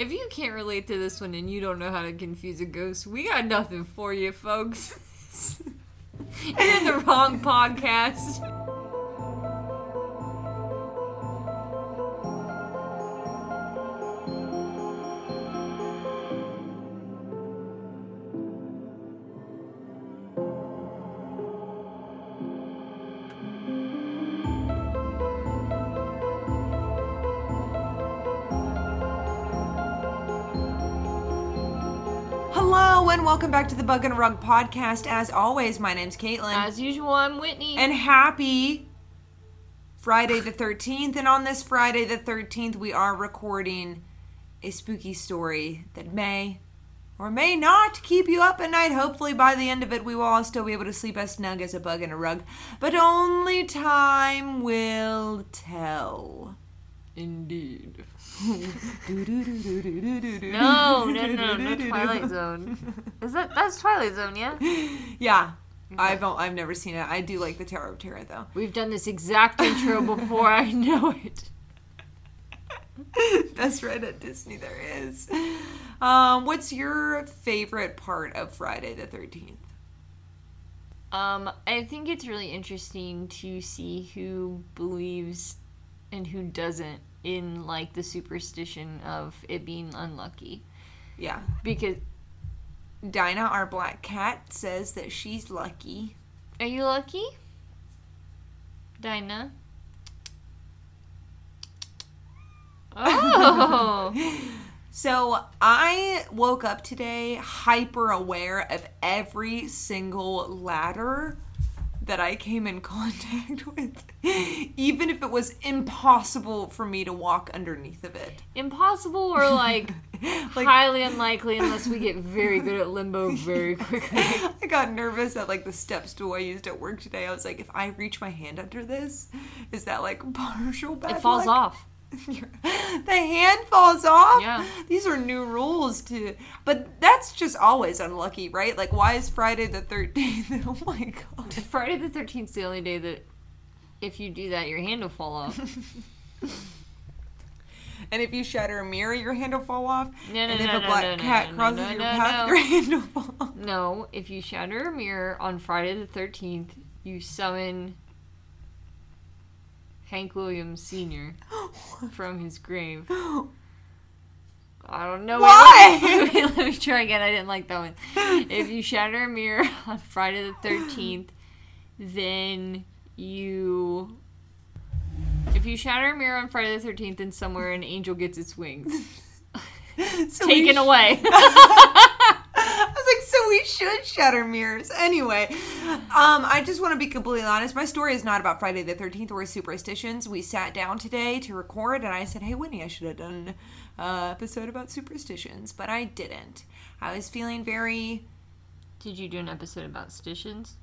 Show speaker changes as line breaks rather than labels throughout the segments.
If you can't relate to this one and you don't know how to confuse a ghost, we got nothing for you, folks. You're in the wrong podcast.
Welcome back to the Bug and Rug podcast. As always, my name's Caitlin.
As usual, I'm Whitney.
and happy Friday the 13th. And on this Friday the 13th, we are recording a spooky story that may or may not keep you up at night. Hopefully, by the end of it, we will all still be able to sleep as snug as a bug in a rug. But only time will tell.
Indeed.
No,
No, no, no, no Twilight Zone. Is that that's Twilight Zone? Yeah.
Yeah. I've I've never seen it. I do like the Tower of Terror though.
We've done this exact intro before. I know it.
Best ride at Disney there is. Um, what's your favorite part of Friday the Thirteenth?
Um, I think it's really interesting to see who believes and who doesn't in like the superstition of it being unlucky.
Yeah,
Because
Dinah, our black cat, says that she's lucky.
are you lucky? Dinah? Oh,
So I woke up today hyper aware of every single ladder that I came in contact with, even if it was impossible for me to walk underneath of it.
impossible or like,
Like-
highly unlikely unless we get very good at limbo very quickly.
I got nervous at like the step stool I used at work today. I was like, if I reach my hand under this, is that like partial bad
It falls
luck?
off.
the hand falls off.
Yeah.
These are new rules to, but that's just always unlucky, right? Like, why is Friday the thirteenth? oh my god.
Friday the 13th is the only day that if you do that, your hand will fall off.
And if you shatter a mirror, your hand will fall off.
No, no,
and if
no,
a black
no, no,
cat
no,
crosses
no,
your path, your hand will fall off.
No, if you shatter a mirror on Friday the 13th, you summon Hank Williams Sr. from his grave. I don't know.
Why?
Wait, wait, let me try again. I didn't like that one. If you shatter a mirror on Friday the 13th, then you. If you shatter a mirror on Friday the 13th, then somewhere an angel gets its wings
So
taken
sh-
away.
I was like, so we should shatter mirrors. Anyway, um, I just want to be completely honest. My story is not about Friday the 13th or superstitions. We sat down today to record, and I said, hey, Winnie, I should have done an episode about superstitions, but I didn't. I was feeling very,
Did you do an episode about stations?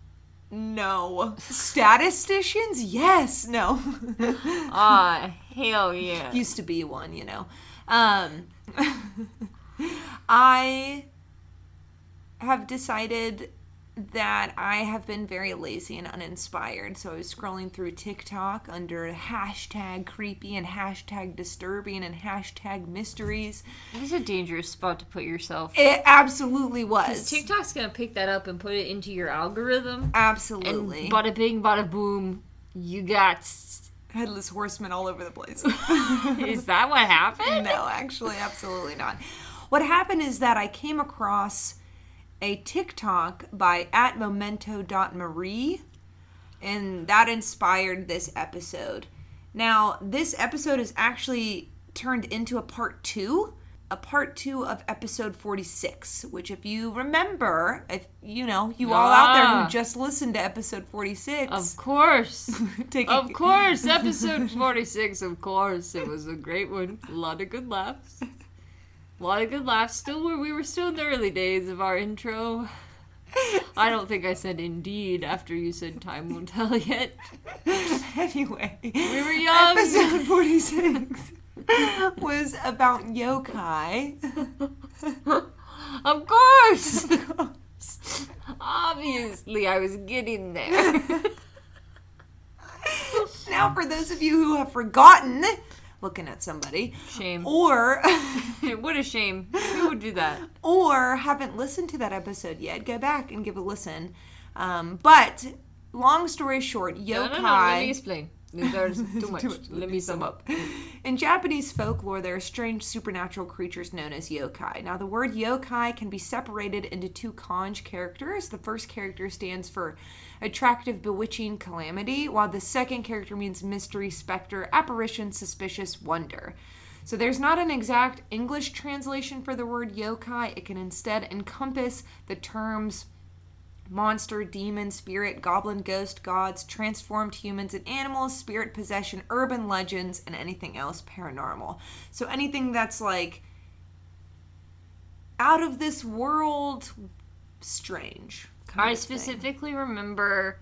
no. Statisticians? Yes. No.
Ah, hell yeah.
used to be one, you know. Um, I have decided that I have been very lazy and uninspired. So I was scrolling through TikTok under hashtag creepy and hashtag disturbing and hashtag mysteries.
This is a dangerous spot to put yourself.
It absolutely was.
TikTok's gonna pick that up and put it into your algorithm.
Absolutely.
And bada bing, bada boom, you got.
Headless horsemen all over the place.
Is that what happened?
no, actually, absolutely not. What happened is that I came across a TikTok by at momento.mari, and that inspired this episode. Now, this episode is actually turned into a part two, a part two of episode 46, which, if you remember, if you know, you all out there who just listened to episode 46,
Of course. Of course. Episode 46, of course. It was a great one. A lot of good laughs. A lot of good laughs. Still, we we were still in the early days of our intro. I don't think I said indeed after you said time won't tell yet.
anyway,
We were young.
Episode 46 was about yokai.
Of course. Obviously, I was getting there.
now, for those of you who have forgotten, looking at somebody.
Shame.
Or
what a shame. Who would do that?
or haven't listened to that episode yet, go back and give a listen. Um, but long story short, yokai.
No, no, no. Let me explain. There's too much. Let me sum up.
In Japanese folklore, there are strange supernatural creatures known as yokai. Now, the word yokai can be separated into two kanji characters. The first character stands for attractive, bewitching calamity, while the second character means mystery, specter, apparition, suspicious, wonder. So there's not an exact English translation for the word yokai. It can instead encompass the terms monster, demon, spirit, goblin, ghost, gods, transformed humans and animals, spirit possession, urban legends, and anything else paranormal. So anything that's like out of this world, strange.
I
of thing.
specifically remember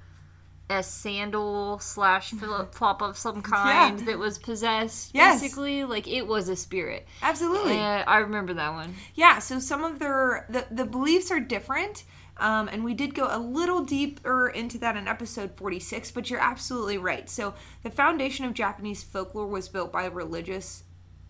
a sandal slash flip flop of some kind
Yeah.
that was possessed.
Yes.
Basically, like it was a spirit.
Absolutely.
Yeah, I remember that one.
Yeah, so some of their the, the beliefs are different. Um, and we did go a little deeper into that in episode 46, but you're absolutely right. So the foundation of Japanese folklore was built by religious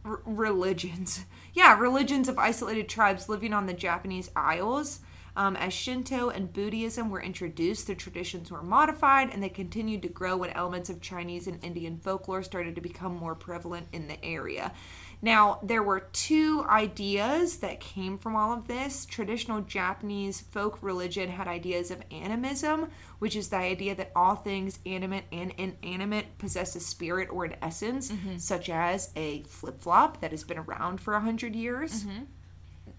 r- religions. Yeah, religions of isolated tribes living on the Japanese Isles. Um, as Shinto and Buddhism were introduced, the traditions were modified and they continued to grow when elements of Chinese and Indian folklore started to become more prevalent in the area. Now, there were two ideas that came from all of this. Traditional Japanese folk religion had ideas of animism, which is the idea that all things animate and inanimate possess a spirit or an essence, such as a flip flop that has been around for a hundred years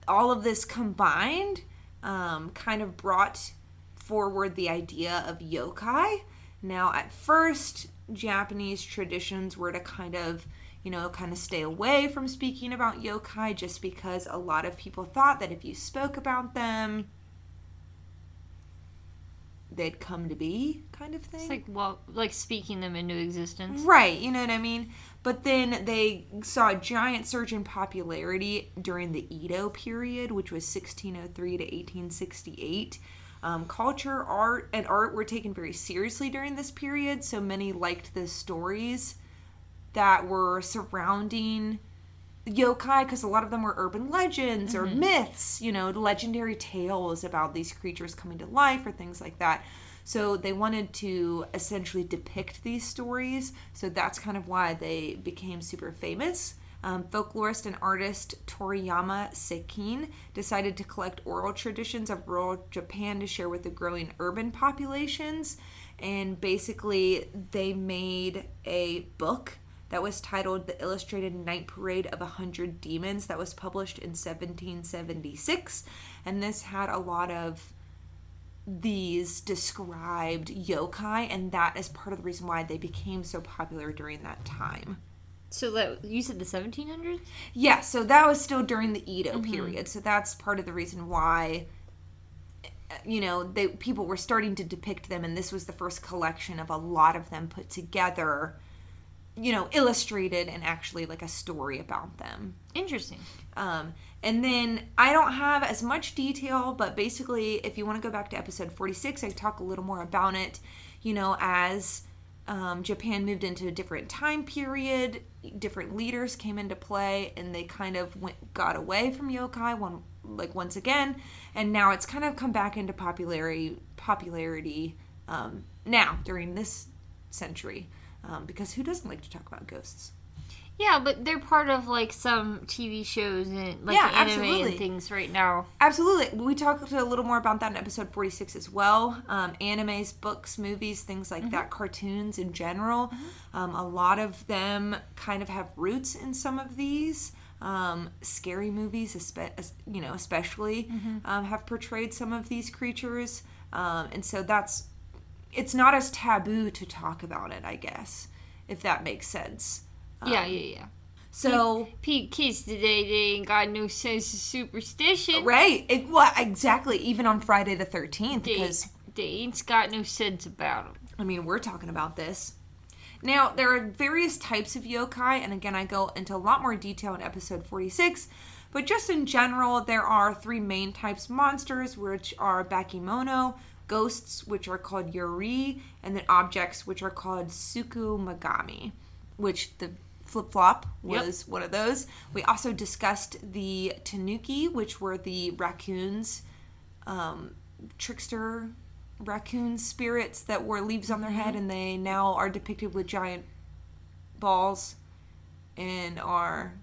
all of this combined um, kind of brought forward the idea of yokai. Now, at first, Japanese traditions were to kind of, you know, kind of stay away from speaking about yokai just because a lot of people thought that if you spoke about them, they'd come to be, kind of thing.
It's like well, like speaking them into existence.
Right, you know what I mean? But then they saw a giant surge in popularity during the Edo period, which was 1603 to 1868. Um, culture, art, and art were taken very seriously during this period, so many liked the stories that were surrounding yokai because a lot of them were urban legends or myths, you know, legendary tales about these creatures coming to life or things like that. So they wanted to essentially depict these stories. So that's kind of why they became super famous. Um, folklorist and artist Toriyama Sekien decided to collect oral traditions of rural Japan to share with the growing urban populations. And basically, they made a book that was titled The Illustrated Night Parade of a Hundred Demons that was published in 1776. And this had a lot of these described yokai, and that is part of the reason why they became so popular during that time.
So that you said the 1700s.
Yeah, so that was still during the Edo mm-hmm. period. So that's part of the reason why you know, they people were starting to depict them and this was the first collection of a lot of them put together, you know, illustrated and actually like a story about them.
Interesting.
Um, and then I don't have as much detail, but basically, if you want to go back to episode 46, I talk a little more about it. You know, as um, Japan moved into a different time period, different leaders came into play, and they kind of went got away from yokai one like once again, and now it's kind of come back into popularity popularity um, now during this century. Um, because who doesn't like to talk about ghosts?
Yeah, but they're part of like some TV shows and like
Yeah,
anime
absolutely.
and things right now.
Absolutely. We talked a little more about that in episode 46 as well. Um, animes, books, movies, things like that, cartoons in general. Um, a lot of them kind of have roots in some of these. Um, scary movies, you know, especially, um, have portrayed some of these creatures. Um, and so that's, it's not as taboo to talk about it, I guess, if that makes sense.
yeah, yeah, um, yeah.
So.
Pete kids today, they ain't got no sense of superstition.
Right. It, well, exactly. Even on Friday the 13th,
They,
because
they ain't got no sense about them.
I mean, we're talking about this. Now, there are various types of yokai, and again, I go into a lot more detail in episode 46. But just in general, there are three main types of monsters, which are bakemono, ghosts, which are called yuri, and then objects, which are called tsukumogami, which the Flip Flop
Yep.
was one of those. We also discussed the Tanuki, which were the raccoons, um, trickster raccoon spirits that wore leaves on their head, and they now are depicted with giant balls and are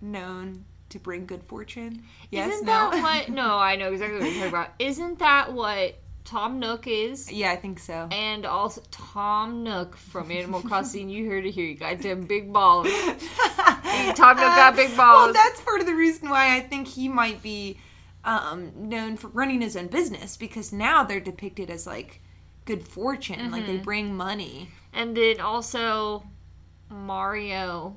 known to bring good fortune. Yes,
Isn't
no.
that what? No, I know exactly what you're talking about. Isn't that what Tom Nook is?
yeah, I think so.
And also Tom Nook from Animal Crossing. You heard it here. You them big balls. Hey, Tom Nook got big balls.
Well, that's part of the reason why I think he might be um, known for running his own business because now they're depicted as like good fortune, like
Mm-hmm.
they bring money.
And then also Mario,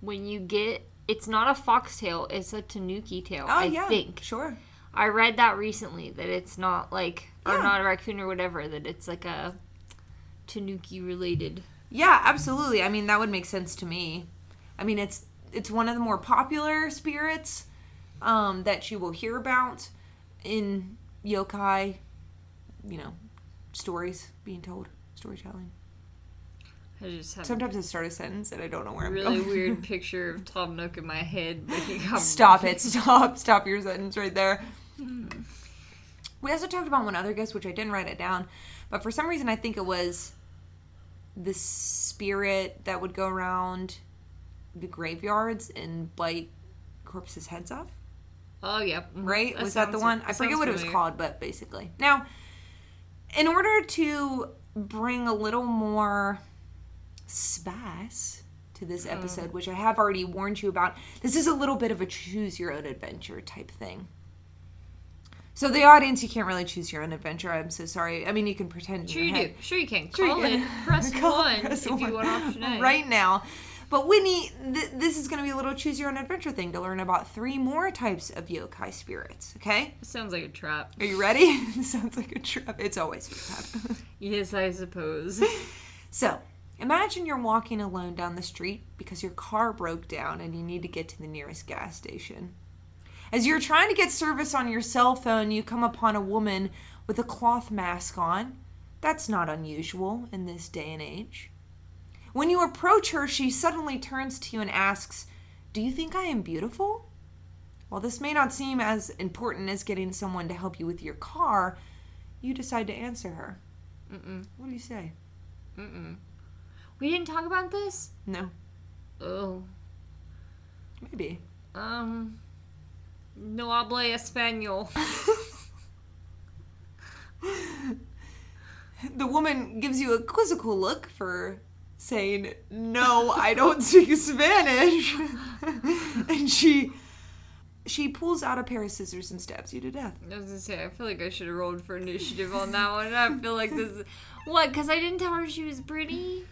when you get it's not a foxtail, it's a tanuki tail.
Oh
I
yeah,
think.
sure.
I read that recently that it's not like or
Yeah.
not a raccoon or whatever, that it's like a tanuki related.
Yeah, absolutely. I mean, that would make sense to me. I mean, it's it's one of the more popular spirits um, that you will hear about in yokai, you know, stories being told, storytelling.
I just have
Sometimes I start a sentence and I don't know where I'm going.
really weird picture of Tom Nook in my head, but he got
Stop it. Stop. Stop your sentence right there. We also talked about one other guest, which I didn't write it down, but for some reason I think it was the spirit that would go around the graveyards and bite corpses' heads off.
Oh yeah. mhm.
Right? was that the
sounds-
one? I forget
sounds
what it was called, but basically. Now, in order to bring a little more spice to this episode, which I have already warned you about, this is a little bit of a choose your own adventure type thing. So the audience, you can't really choose your own adventure. I'm so sorry. I mean, you can pretend.
Sure you do. Sure you can.
Sure you
Call
can.
in. Press
Call-
one
press
if you want option A.
right now. But Whitney, th- this is going to be a little choose your own adventure thing to learn about three more types of yokai spirits. Okay,
Sounds like a trap.
are you ready? Sounds like a trap. It's always a trap.
Yes, I suppose.
so, imagine you're walking alone down the street because your car broke down and you need to get to the nearest gas station. As you're trying to get service on your cell phone, you come upon a woman with a cloth mask on. That's not unusual in this day and age. When you approach her, she suddenly turns to you and asks, Do you think I am beautiful? While this may not seem as important as getting someone to help you with your car, you decide to answer her.
Mm-mm.
What do you say?
Mm-mm. We didn't talk about this?
No,
Oh.
maybe.
Um. No habla español.
The woman gives you a quizzical look for saying, No, I don't speak Spanish. and she she pulls out a pair of scissors and stabs you to death.
I was gonna say, I feel like I should have rolled for initiative on that one. I feel like this is. What? Because I didn't tell her she was pretty?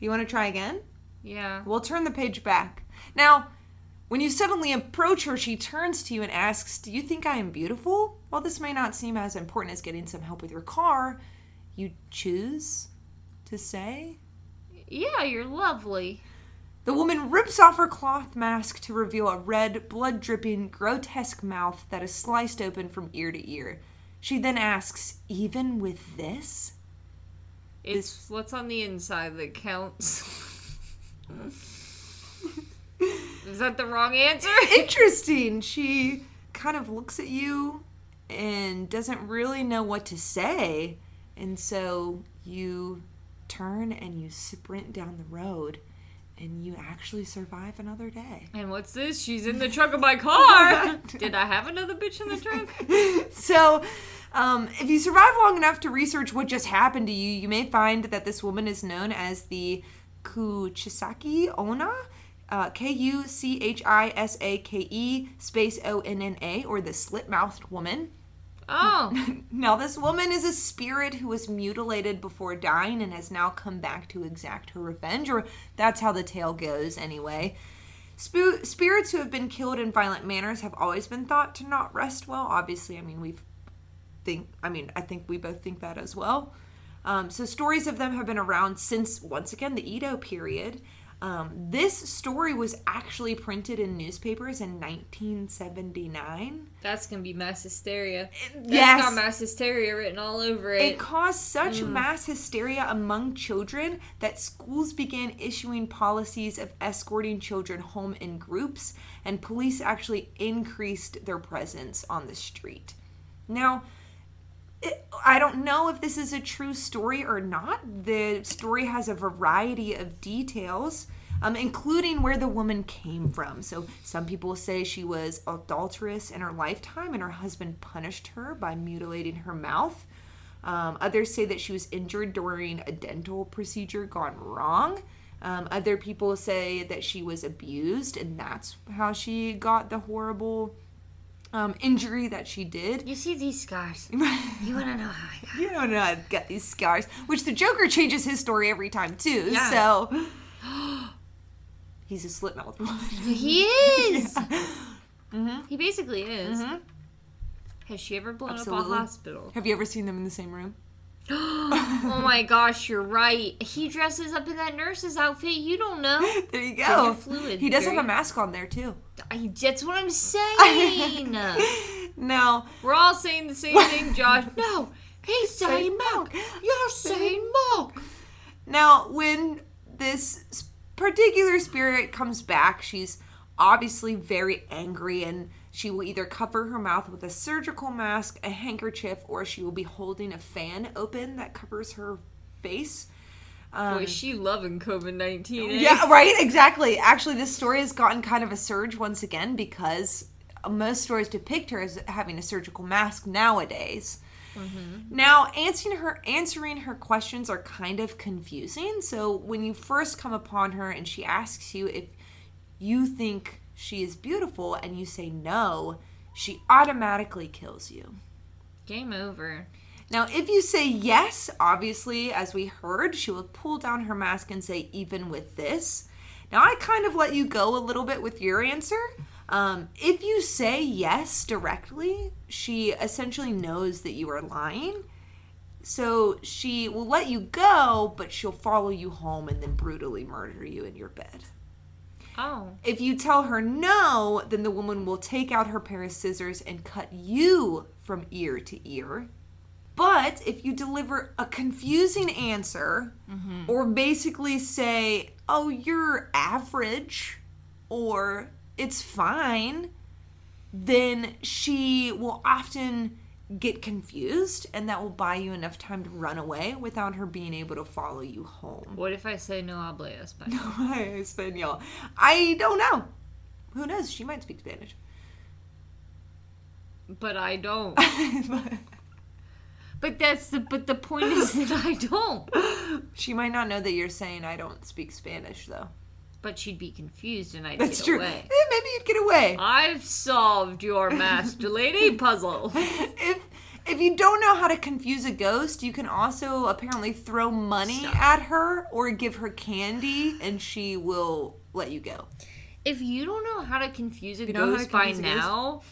You want to try again?
Yeah.
We'll turn the page back. Now, when you suddenly approach her, she turns to you and asks, Do you think I am beautiful? While this may not seem as important as getting some help with your car, you choose to say?
Yeah, you're lovely.
The woman rips off her cloth mask to reveal a red, blood dripping, grotesque mouth that is sliced open from ear to ear. She then asks, Even with this?
It's what's on the inside that counts. Is that the wrong answer?
Interesting. She kind of looks at you and doesn't really know what to say. And so you turn and you sprint down the road and you actually survive another day.
And what's this? She's in the trunk of my car. Did I have another bitch in the trunk?
so, um, if you survive long enough to research what just happened to you, you may find that this woman is known as the Kuchisake Onna. Uh, K U C H I S A K E space O N N A, or the slit mouthed woman.
Oh,
Now, this woman is a spirit who was mutilated before dying and has now come back to exact her revenge, or that's how the tale goes, anyway. Sp- spirits who have been killed in violent manners have always been thought to not rest well. Obviously, I mean, we've think, I mean, I think we both think that as well. Um, so, stories of them have been around since, once again, the Edo period. Um, this story was actually printed in newspapers in 1979.
That's gonna be mass hysteria. That's
yes.
got mass hysteria written all over it.
It caused such mass hysteria among children that schools began issuing policies of escorting children home in groups, and police actually increased their presence on the street. Now, I don't know if this is a true story or not. The story has a variety of details, um, including where the woman came from. So, some people say she was adulterous in her lifetime and her husband punished her by mutilating her mouth. Um, others say that she was injured during a dental procedure gone wrong. Um, other people say that she was abused, and that's how she got the horrible um, injury that she did.
you see these scars. you wanna know how I got
You don't know how to get these scars, which the Joker changes his story every time too.
Yeah.
So he's a slit mouth.
He is. He basically is. Has she ever blown
Absolutely.
up a hospital?
Have you ever seen them in the same room?
oh my gosh, you're right. He dresses up in that nurse's outfit. You don't know.
There you go.
fluid,
he does have a mask on there too.
I, that's what I'm saying.
no,
We're all saying the same thing, Josh. No, he's saying milk. You're saying milk.
now when this particular spirit comes back, she's obviously very angry and she will either cover her mouth with a surgical mask, a handkerchief, or she will be holding a fan open that covers her face.
Boy, she loving COVID nineteen. Eh?
Yeah, right, exactly. Actually, this story has gotten kind of a surge once again because most stories depict her as having a surgical mask nowadays. Now, answering her answering her questions are kind of confusing. So when you first come upon her and she asks you if you think she is beautiful and you say no, she automatically kills you.
Game over.
Now, if you say yes, obviously, as we heard, she will pull down her mask and say, even with this. Now, I kind of let you go a little bit with your answer. Um, if you say yes directly, she essentially knows that you are lying. So she will let you go, but she'll follow you home and then brutally murder you in your bed.
Oh,
If you tell her no, then the woman will take out her pair of scissors and cut you from ear to ear. But if you deliver a confusing answer, mm-hmm. or basically say, oh, you're average, or it's fine, then she will often get confused, and that will buy you enough time to run away without her being able to follow you home.
what if I say no habla español?
Hi, Espanol. I don't know. Who knows? She might speak Spanish.
But I don't. But that's the but the point is that I don't.
she might not know that you're saying I don't speak Spanish, though.
But she'd be confused and I'd
That's
get
true.
away.
Eh, maybe you'd get away.
I've solved your master lady puzzle.
if if you don't know how to confuse a ghost, you can also apparently throw money
Stop.
at her or give her candy, and she will let you go.
If you don't know how to confuse a
know how to
ghost by
confuse a ghost?
now,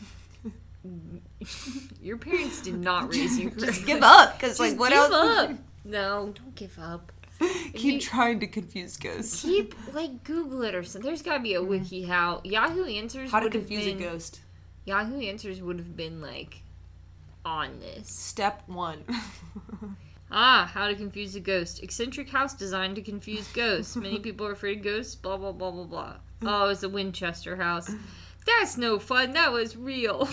your parents did not raise you
Just give up, because like what
give
else?
up. No, don't give up.
Keep
you-
trying to confuse ghosts.
Keep like Google it or something. There's got to be a wiki how Yahoo Answers
How to confuse
been,
a ghost.
Yahoo Answers would have been like on this.
Step one.
Ah, how to confuse a ghost. Eccentric house designed to confuse ghosts. Many people are afraid of ghosts. Blah blah blah blah blah. Oh, it's a Winchester house. That's no fun. That was real.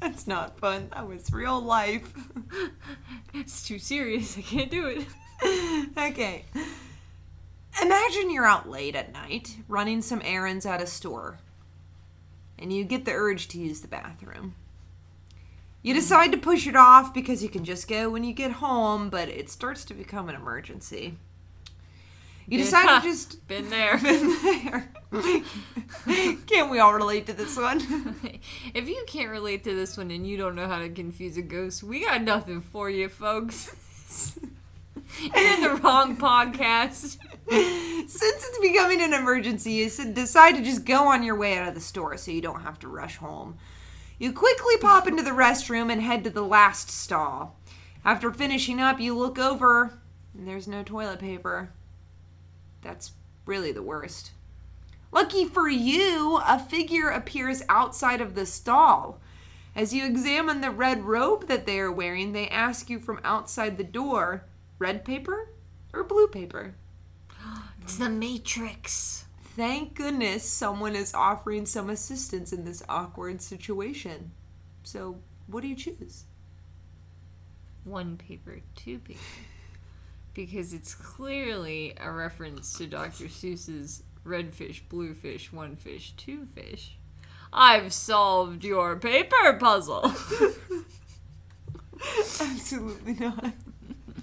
That's not fun. That was real life.
it's too serious. I can't do it.
okay. Imagine you're out late at night running some errands at a store and you get the urge to use the bathroom. You decide to push it off because you can just go when you get home, but it starts to become an emergency. You decide to just
Been there.
Been there. Can't we all relate to this one?
if you can't relate to this one and you don't know how to confuse a ghost, we got nothing for you, folks. In the wrong podcast.
Since it's becoming an emergency, you decide to just go on your way out of the store so you don't have to rush home. You quickly pop into the restroom and head to the last stall. After finishing up, you look over and there's no toilet paper. That's really the worst. Lucky for you, a figure appears outside of the stall. As you examine the red robe that they are wearing, they ask you from outside the door red paper or blue paper?
It's the Matrix.
Thank goodness someone is offering some assistance in this awkward situation. So, what do you choose?
One paper, two paper. Because it's clearly a reference to Dr. Seuss's red fish, blue fish, one fish, two fish. I've solved your paper puzzle.
Absolutely not.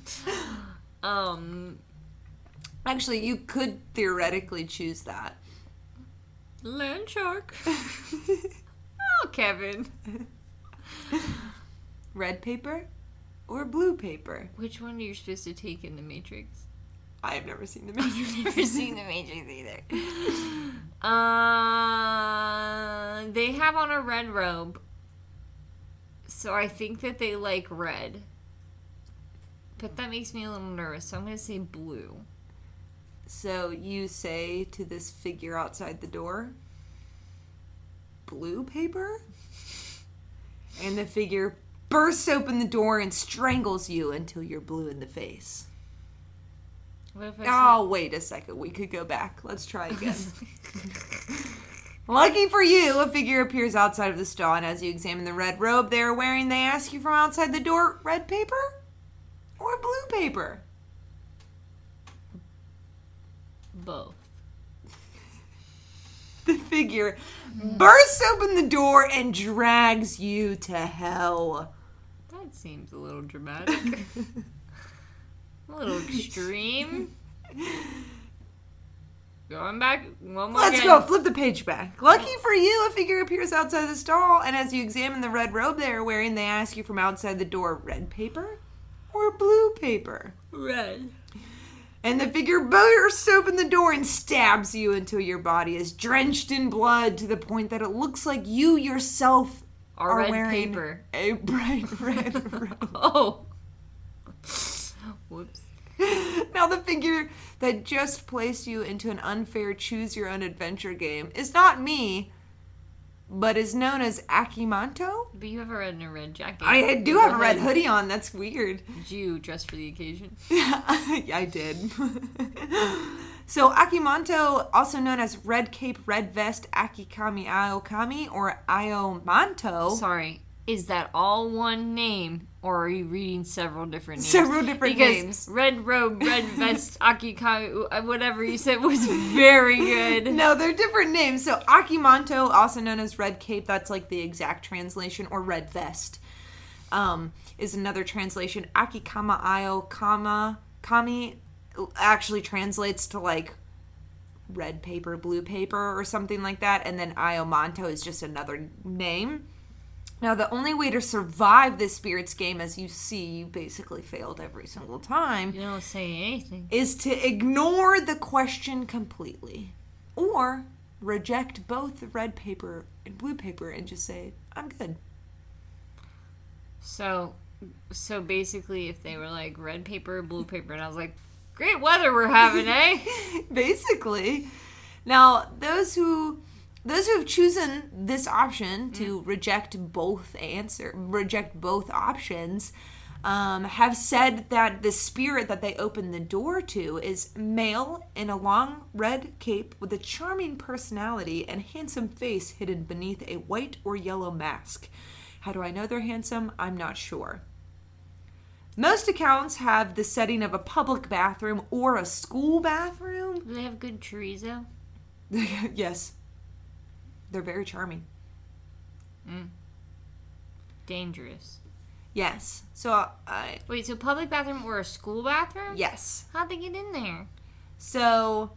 um,
Actually, you could theoretically choose that.
land shark. oh, Kevin.
Red paper or blue paper?
Which one are you supposed to take in the Matrix?
I have never seen the Matrix.
I've Never seen the Matrix either. Uh, they have on a red robe, so I think that they like red. But that makes me a little nervous, so I'm gonna say blue.
So you say to this figure outside the door, blue paper? And the figure bursts open the door and strangles you until you're blue in the face.
What if I
Oh, wait a second. We could go back. Let's try again. Lucky for you, a figure appears outside of the stall, and as you examine the red robe they are wearing, they ask you from outside the door red paper blue paper?
both?
The figure bursts open the door and drags you to hell.
That seems a little dramatic. a little extreme. Going back one more
Let's
again.
go. Flip the page back. Lucky for you, a figure appears outside the stall, and as you examine the red robe they are wearing, they ask you from outside the door red paper or blue paper?
Red.
And the figure bursts open the door and stabs you until your body is drenched in blood to the point that it looks like you yourself are
red
wearing
paper.
a bright red robe.
Oh. Whoops.
now the figure that just placed you into an unfair choose your own adventure game is not me, but is known as Aka Manto.
But you have a red and a red jacket.
I do have a red hoodie on. That's weird.
Did you dress for the occasion?
yeah, I did. so Aka Manto, also known as Red Cape, Red Vest, Akikami Ayokami, or Ayomanto.
Sorry. Is that all one name, or are you reading several different names?
Several different
because
names.
Red robe, red vest, Akikai, uh, whatever you said was very good.
No, they're different names. So Aka Manto, also known as Red Cape, that's like the exact translation, or Red Vest, um, is another translation. Akikama Ayo Kama Kami actually translates to like red paper, blue paper, or something like that. And then Iomanto is just another name. Now, the only way to survive this spirits game, as you see, you basically failed every single time
You don't say anything.
is to ignore the question completely or reject both the red paper and blue paper and just say i'm good
So, so basically, if they were like red paper, blue paper, and I was like, great weather we're having, eh?
basically now those who those who have chosen this option to reject both answer reject both options um, have said that the spirit that they open the door to is male in a long red cape with a charming personality and handsome face hidden beneath a white or yellow mask. How do I know they're handsome? I'm not sure. Most accounts have the setting of a public bathroom or a school bathroom.
Do they have good chorizo?
yes. They're very charming.
Dangerous.
Yes. So, I
Wait, so public bathroom or a school bathroom?
yes.
How'd they get in there?
So,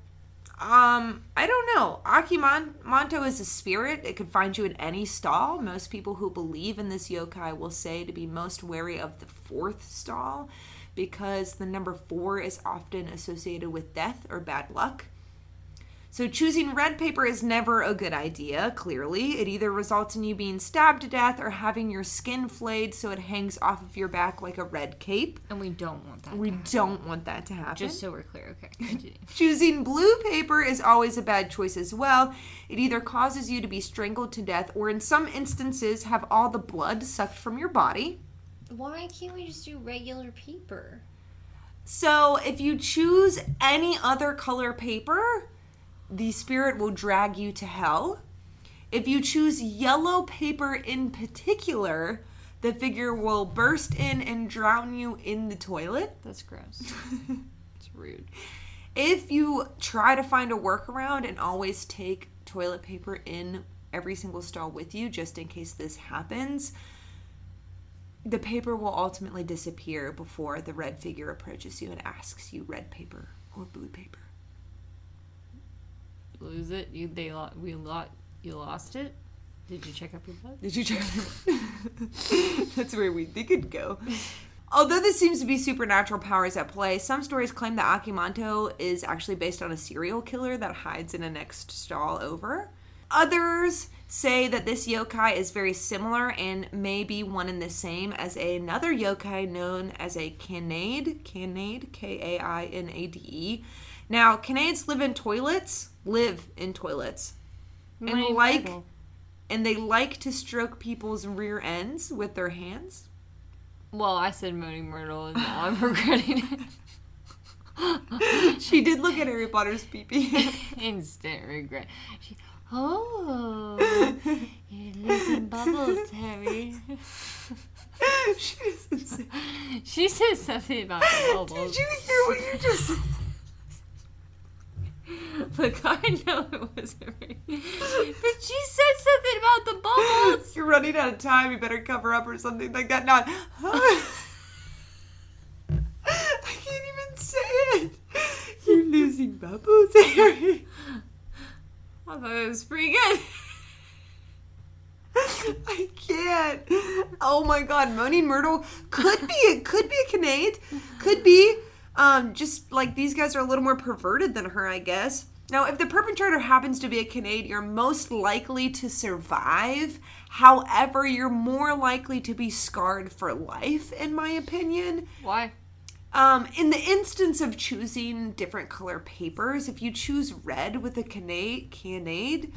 um, I don't know. Aka Manto is a spirit. It could find you in any stall. Most people who believe in this yokai will say to be most wary of the fourth stall because the number four is often associated with death or bad luck. So choosing red paper is never a good idea, clearly. It either results in you being stabbed to death or having your skin flayed so it hangs off of your back like a red cape.
And we don't want that.
We
to
don't want that to happen.
Just so we're clear. Okay.
Choosing blue paper is always a bad choice as well. It either causes you to be strangled to death or, in some instances, have all the blood sucked from your body.
Why can't we just do regular paper?
So, if you choose any other color paper, the spirit will drag you to hell. If you choose yellow paper in particular, the figure will burst in and drown you in the toilet.
That's gross. it's rude.
If you try to find a workaround and always take toilet paper in every single stall with you, just in case this happens, the paper will ultimately disappear before the red figure approaches you and asks you red paper or blue paper.
Lose it? You they lo- we lot you lost it? Did you check up your blood?
Did you check? That's where we they it'd go. Although this seems to be supernatural powers at play, some stories claim that Aka Manto is actually based on a serial killer that hides in a next stall over. Others say that this yokai is very similar and may be one and the same as another yokai known as a Kainade. Kainade, K A I N A D E. Now, Kainades live in toilets, live in toilets, and like
Bible.
and they like to stroke people's rear ends with their hands.
Well, I said Moaning Myrtle, and now I'm regretting it.
She did look at Harry Potter's pee-pee.
Instant regret. She, oh, you're losing bubbles, Harry.
she.
She said something about the
Did you hear what you just said?
Look, I know it wasn't me. But she said something about the bubbles.
You're running out of time. You better cover up or something like that. Not. I can't even say it. You're losing bubbles, Harry.
I thought it was pretty good.
I can't. Oh my god, Moaning Myrtle could be it could be a Kainade. Could be. Um, just like these guys are a little more perverted than her, I guess. Now, if the perpetrator happens to be a Kainade, you're most likely to survive. However, you're more likely to be scarred for life, in my opinion.
Why?
Um, in the instance of choosing different color papers, if you choose red with a Kainade, Kainade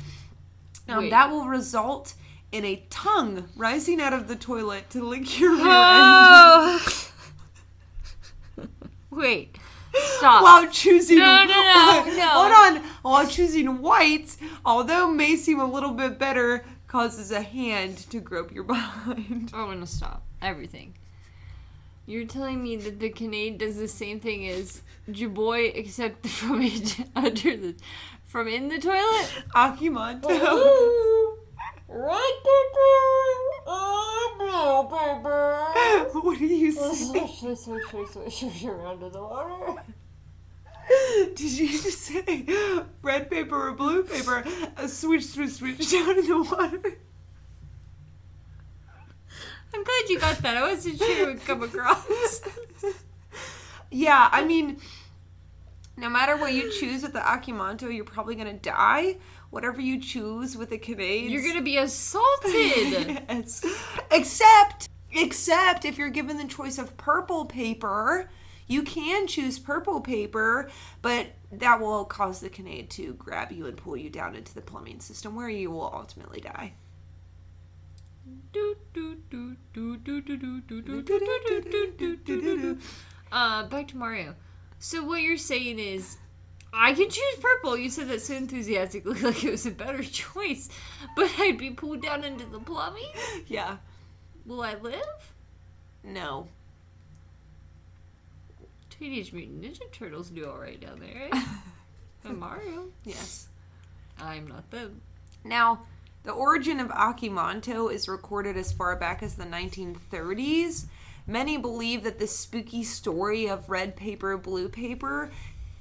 um, that will result in a tongue rising out of the toilet to lick your rear end.
Wait. Stop.
While choosing
No, no, no, no.
hold on, while choosing white, although may seem a little bit better, causes a hand to grope your behind.
I want to stop everything. You're telling me that the Kainade does the same thing as Jaboy, except from under the, from in the toilet. Aka Manto. Oh,
what do you say?
Swish, swish, swish, swish, swish, swish around in the water.
Did you just say red paper or blue paper? A switch, switch, switch down in the water.
I'm glad you got that. I wasn't sure it would come across.
Yeah, I mean, no matter what you choose with the Aka Manto, you're probably gonna die whatever you choose with the Canadians.
You're gonna be assaulted.
yes. Except, except if you're given the choice of purple paper, you can choose purple paper, but that will cause the Kainade to grab you and pull you down into the plumbing system, where you will ultimately die.
Uh, back to Mario. So what you're saying is I can choose purple. You said that so enthusiastically, like it was a better choice, but I'd be pulled down into the plumbing.
Yeah.
Will I live?
No.
Teenage Mutant Ninja Turtles do all right down there. Right? and Mario.
Yes.
I'm not them.
Now, the origin of Aka Manto is recorded as far back as the 1930s. Many believe that this spooky story of red paper, blue paper,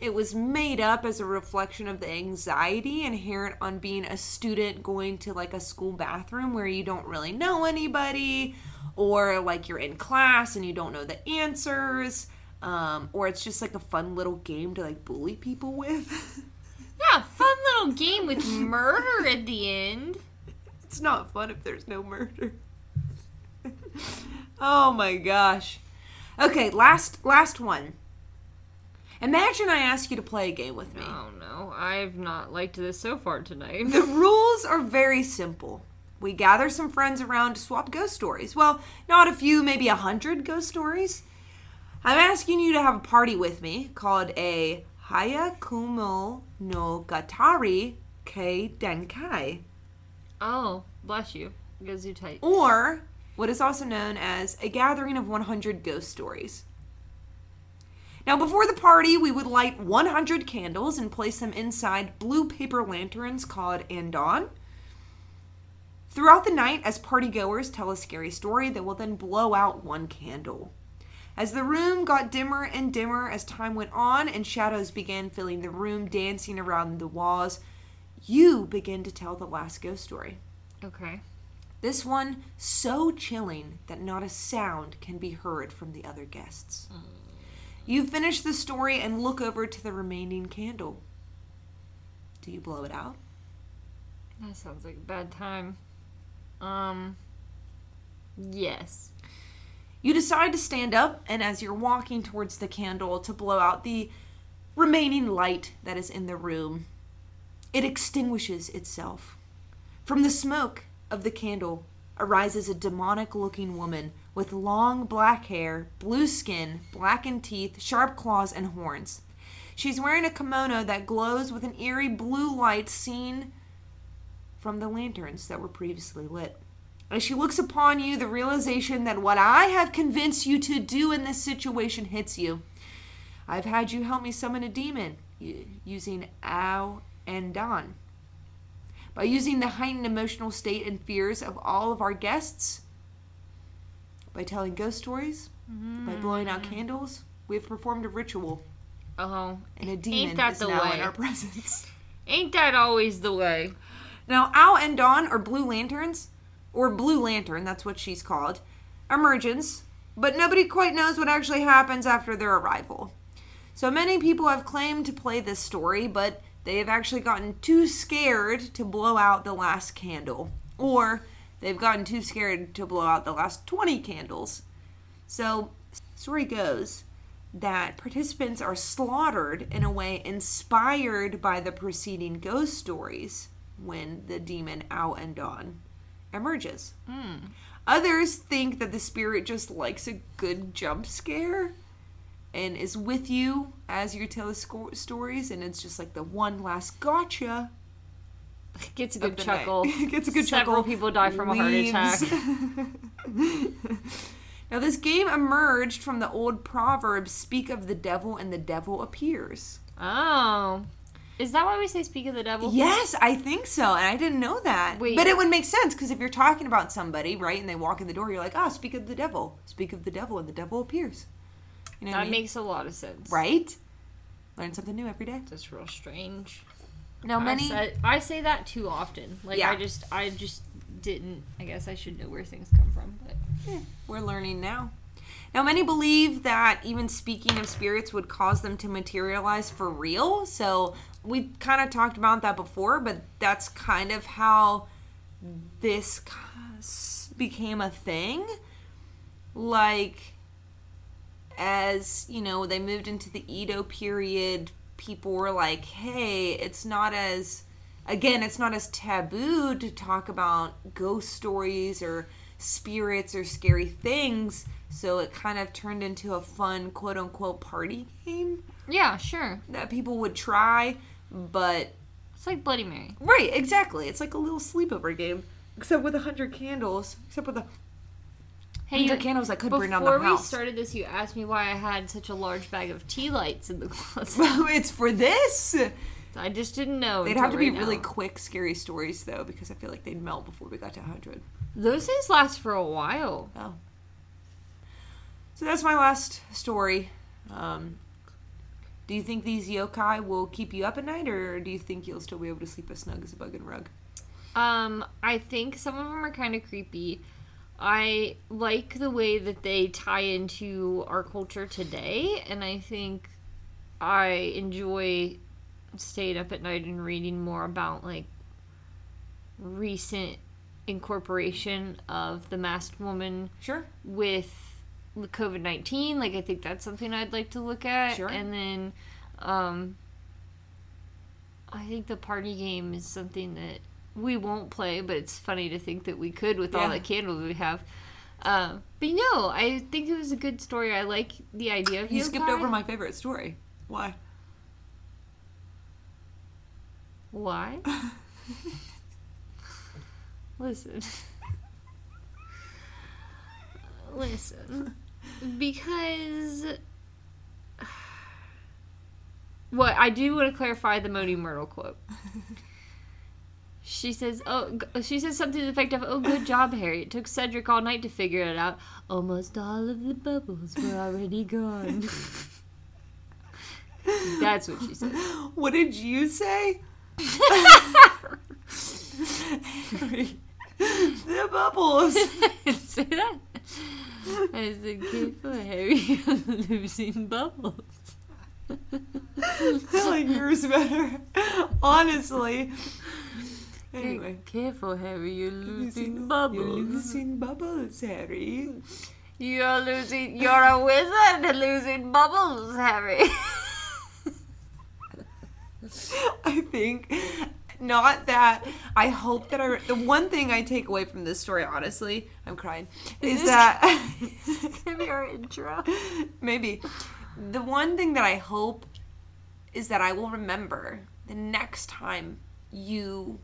it was made up as a reflection of the anxiety inherent on being a student going to like a school bathroom where you don't really know anybody, or like you're in class and you don't know the answers, um, or it's just like a fun little game to like bully people with.
Yeah, fun little game with murder at the end.
It's not fun if there's no murder. oh my gosh. Okay, last last one. Imagine I ask you to play a game with me.
Oh no, I've not liked this so far tonight.
The rules are very simple. We gather some friends around to swap ghost stories. Well, not a few, maybe a hundred ghost stories. I'm asking you to have a party with me called a Hayakumo no Gatari Kei Denkai,
Oh, bless you. Gives you tight.
or what is also known as a gathering of 100 ghost stories. Now, before the party, we would light 100 candles and place them inside blue paper lanterns called andon. Throughout the night, as partygoers tell a scary story, they will then blow out one candle. As the room got dimmer and dimmer as time went on and shadows began filling the room, dancing around the walls, you begin to tell the last ghost story.
Okay.
This one so chilling that not a sound can be heard from the other guests. Hmm. You finish the story and look over to the remaining candle. Do you blow it out?
That sounds like a bad time. Um. Yes.
You decide to stand up, and as you're walking towards the candle to blow out the remaining light that is in the room, it extinguishes itself. From the smoke of the candle arises a demonic looking woman with long black hair, blue skin, blackened teeth, sharp claws, and horns. She's wearing a kimono that glows with an eerie blue light seen from the lanterns that were previously lit. As she looks upon you, the realization that what I have convinced you to do in this situation hits you. I've had you help me summon a demon using Ao andon. By using the heightened emotional state and fears of all of our guests, by telling ghost stories, by blowing out candles, we have performed a ritual,
Oh, uh-huh.
and a demon
that
is
the
now in our presence.
ain't that always the way?
Now, Ao andon are blue lanterns, or Blue Lantern, that's what she's called, emergence, but nobody quite knows what actually happens after their arrival. So many people have claimed to play this story, but they have actually gotten too scared to blow out the last candle, or they've gotten too scared to blow out the last 20 candles. So, story goes that participants are slaughtered in a way inspired by the preceding ghost stories when the demon Ao andon emerges. Hmm. Others think that the spirit just likes a good jump scare and is with you as you tell the sco- stories, and it's just like the one last gotcha.
Gets a good chuckle.
Gets a good
Several
chuckle.
people die from a heart attack.
now, this game emerged from the old proverb "Speak of the devil, and the devil appears."
Oh. Is that why we say speak of the devil?
Yes, I think so, and I didn't know that.
Wait.
But it would make sense because if you're talking about somebody, right, and they walk in the door, you're like, "Ah, speak of the devil, speak of the devil, and the devil appears." You know what I
That
mean?
makes a lot of sense.
right? Learn something new every day.
That's real strange.
Now,
I
many
say, I say that too often. Like
Yeah.
I just I just didn't I guess I should know where things come from, but
Eh, we're learning now. Now, many believe that even speaking of spirits would cause them to materialize for real. So, we kind of talked about that before, but that's kind of how this became a thing. Like, as you know, they moved into the Edo period, people were like, hey, it's not as, again, it's not as taboo to talk about ghost stories or spirits or scary things. So it kind of turned into a fun, quote unquote, party game
yeah, sure.
that people would try. But,
It's like Bloody Mary.
right, exactly. It's like a little sleepover game, except with a hundred candles, except with a
Hey, you-
candles that could burn down the house.
Before we started this, you asked me why I had such a large bag of tea lights in the closet.
Well, it's for this.
I just didn't know.
They'd have to be
right
really
now.
quick, scary stories though, because I feel like they'd melt before we got to 100.
Those things last for a while.
Oh. So that's my last story. Um, do you think these yokai will keep you up at night, or do you think you'll still be able to sleep as snug as a bug and rug?
Um, I think some of them are kind of creepy. I like the way that they tie into our culture today, and I think I enjoy staying up at night and reading more about like recent incorporation of the masked woman
Sure.
with COVID nineteen. Like I think that's something I'd like to look at.
Sure.
And then um I think the party game is something that we won't play, but it's funny to think that we could with all the candles we have. Um, but no, I think it was a good story. I like the idea of
You skipped over my favorite story. Why?
Why? Listen. Listen. Because. What I do want to clarify the Moaning Myrtle quote. She says, "Oh, she says something to the effect of, "Oh, good job, Harry. It took Cedric all night to figure it out. Almost all of the bubbles were already gone." That's what she said.
What did you say? the bubbles.
Say that. I said, careful, Harry, you're losing bubbles.
I like yours better. Honestly. Anyway.
Careful, Harry, you're losing
Losing-
bubbles.
You're losing bubbles, Harry.
You're losing. You're a wizard losing bubbles, Harry.
I think not that I hope that I the one thing I take away from this story honestly I'm crying is
this-
that
me our intro.
maybe the one thing that I hope is that I will remember the next time you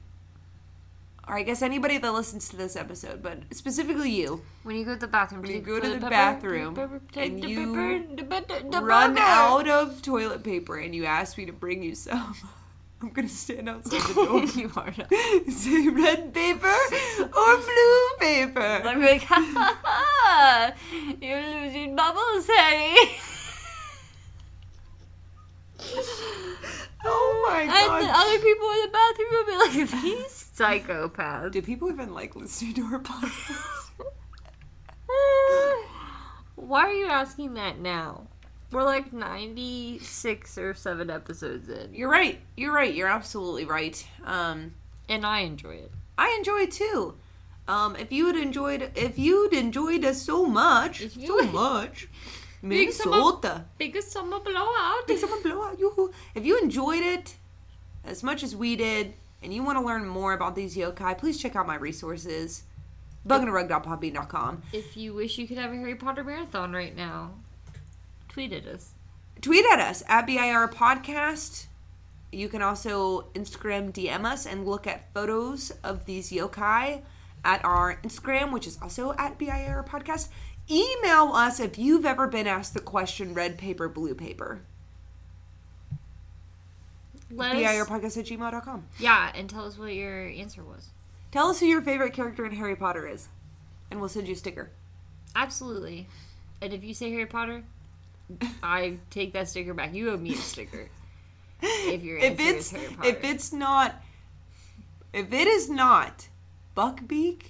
or I guess anybody that listens to this episode but specifically you
When you go to the bathroom,
When you go to the
paper,
bathroom
paper,
and you
paper,
run out of toilet paper and you ask me to bring you some I'm gonna stand outside the door
you are not.
say red paper or blue paper
I'm like, ha ha ha! You're losing bubbles, Harry.
Oh my god!
And the other people in the bathroom will be like, these psychopaths.
Do people even like listening to our podcast?
Why are you asking that now? We're like 96 or 7 episodes in.
You're right. You're right. You're absolutely right. Um,
And I enjoy it.
I enjoy it too. Um, if you had enjoyed, if you'd enjoyed us so much,
If you-
so much,
Big summer-
Minnesota,
Biggest summer blowout.
big summer blowout, yoo-hoo. If you enjoyed it as much as we did, and you want to learn more about these yokai, please check out my resources. Bugandarug.podbean.com.
If you wish you could have a Harry Potter marathon right now, tweet at us.
tweet at us at BIR Podcast. You can also Instagram DM us and look at photos of these yokai at our Instagram, which is also at BIR Podcast. Email us if you've ever been asked the question red paper, blue paper.
Let
Podcast at gmail.com.
yeah, and tell us what your answer was.
Tell us who your favorite character in Harry Potter is, and we'll send you a sticker.
Absolutely. And if you say Harry Potter, I take that sticker back. You owe me a sticker. If your
if
answer is
it's
Harry Potter.
if it's not if it is not Buckbeak,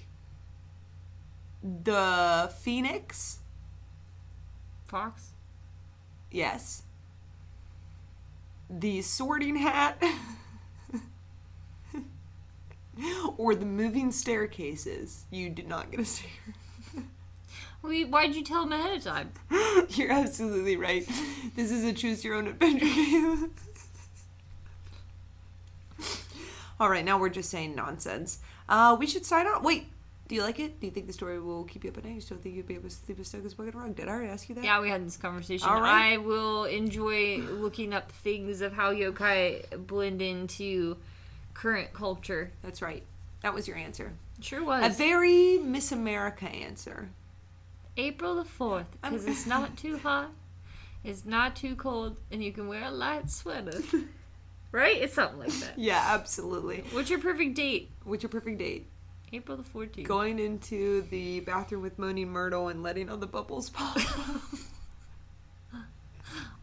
the Phoenix,
Fawkes?
yes, the Sorting Hat, or the Moving Staircases, you did not get a sticker.
We, why'd you tell him ahead of time?
You're absolutely right. This is a choose your own adventure game. All right, now we're just saying nonsense. Uh, we should sign off. Wait, do you like it? Do you think the story will keep you up at night? You still think you'd be able to sleep as snug as a bug in a rug? Did I already ask you that?
Yeah, we had this conversation.
All right.
I will enjoy looking up things of how yokai blend into current culture.
That's right. That was your answer.
Sure was.
A very Miss America answer.
April the 4th, because it's not too hot, it's not too cold, and you can wear a light sweater. right? It's something like that.
Yeah, absolutely.
What's your perfect date?
What's your perfect date?
April the 14th.
Going into the bathroom with Moaning Myrtle and letting all the bubbles pop.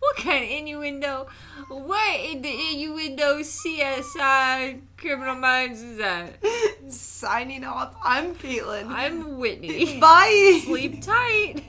What kind of innuendo? What in the innuendo CSI Criminal Minds is that?
Signing off. I'm Caitlin.
I'm Whitney.
Bye.
Sleep tight.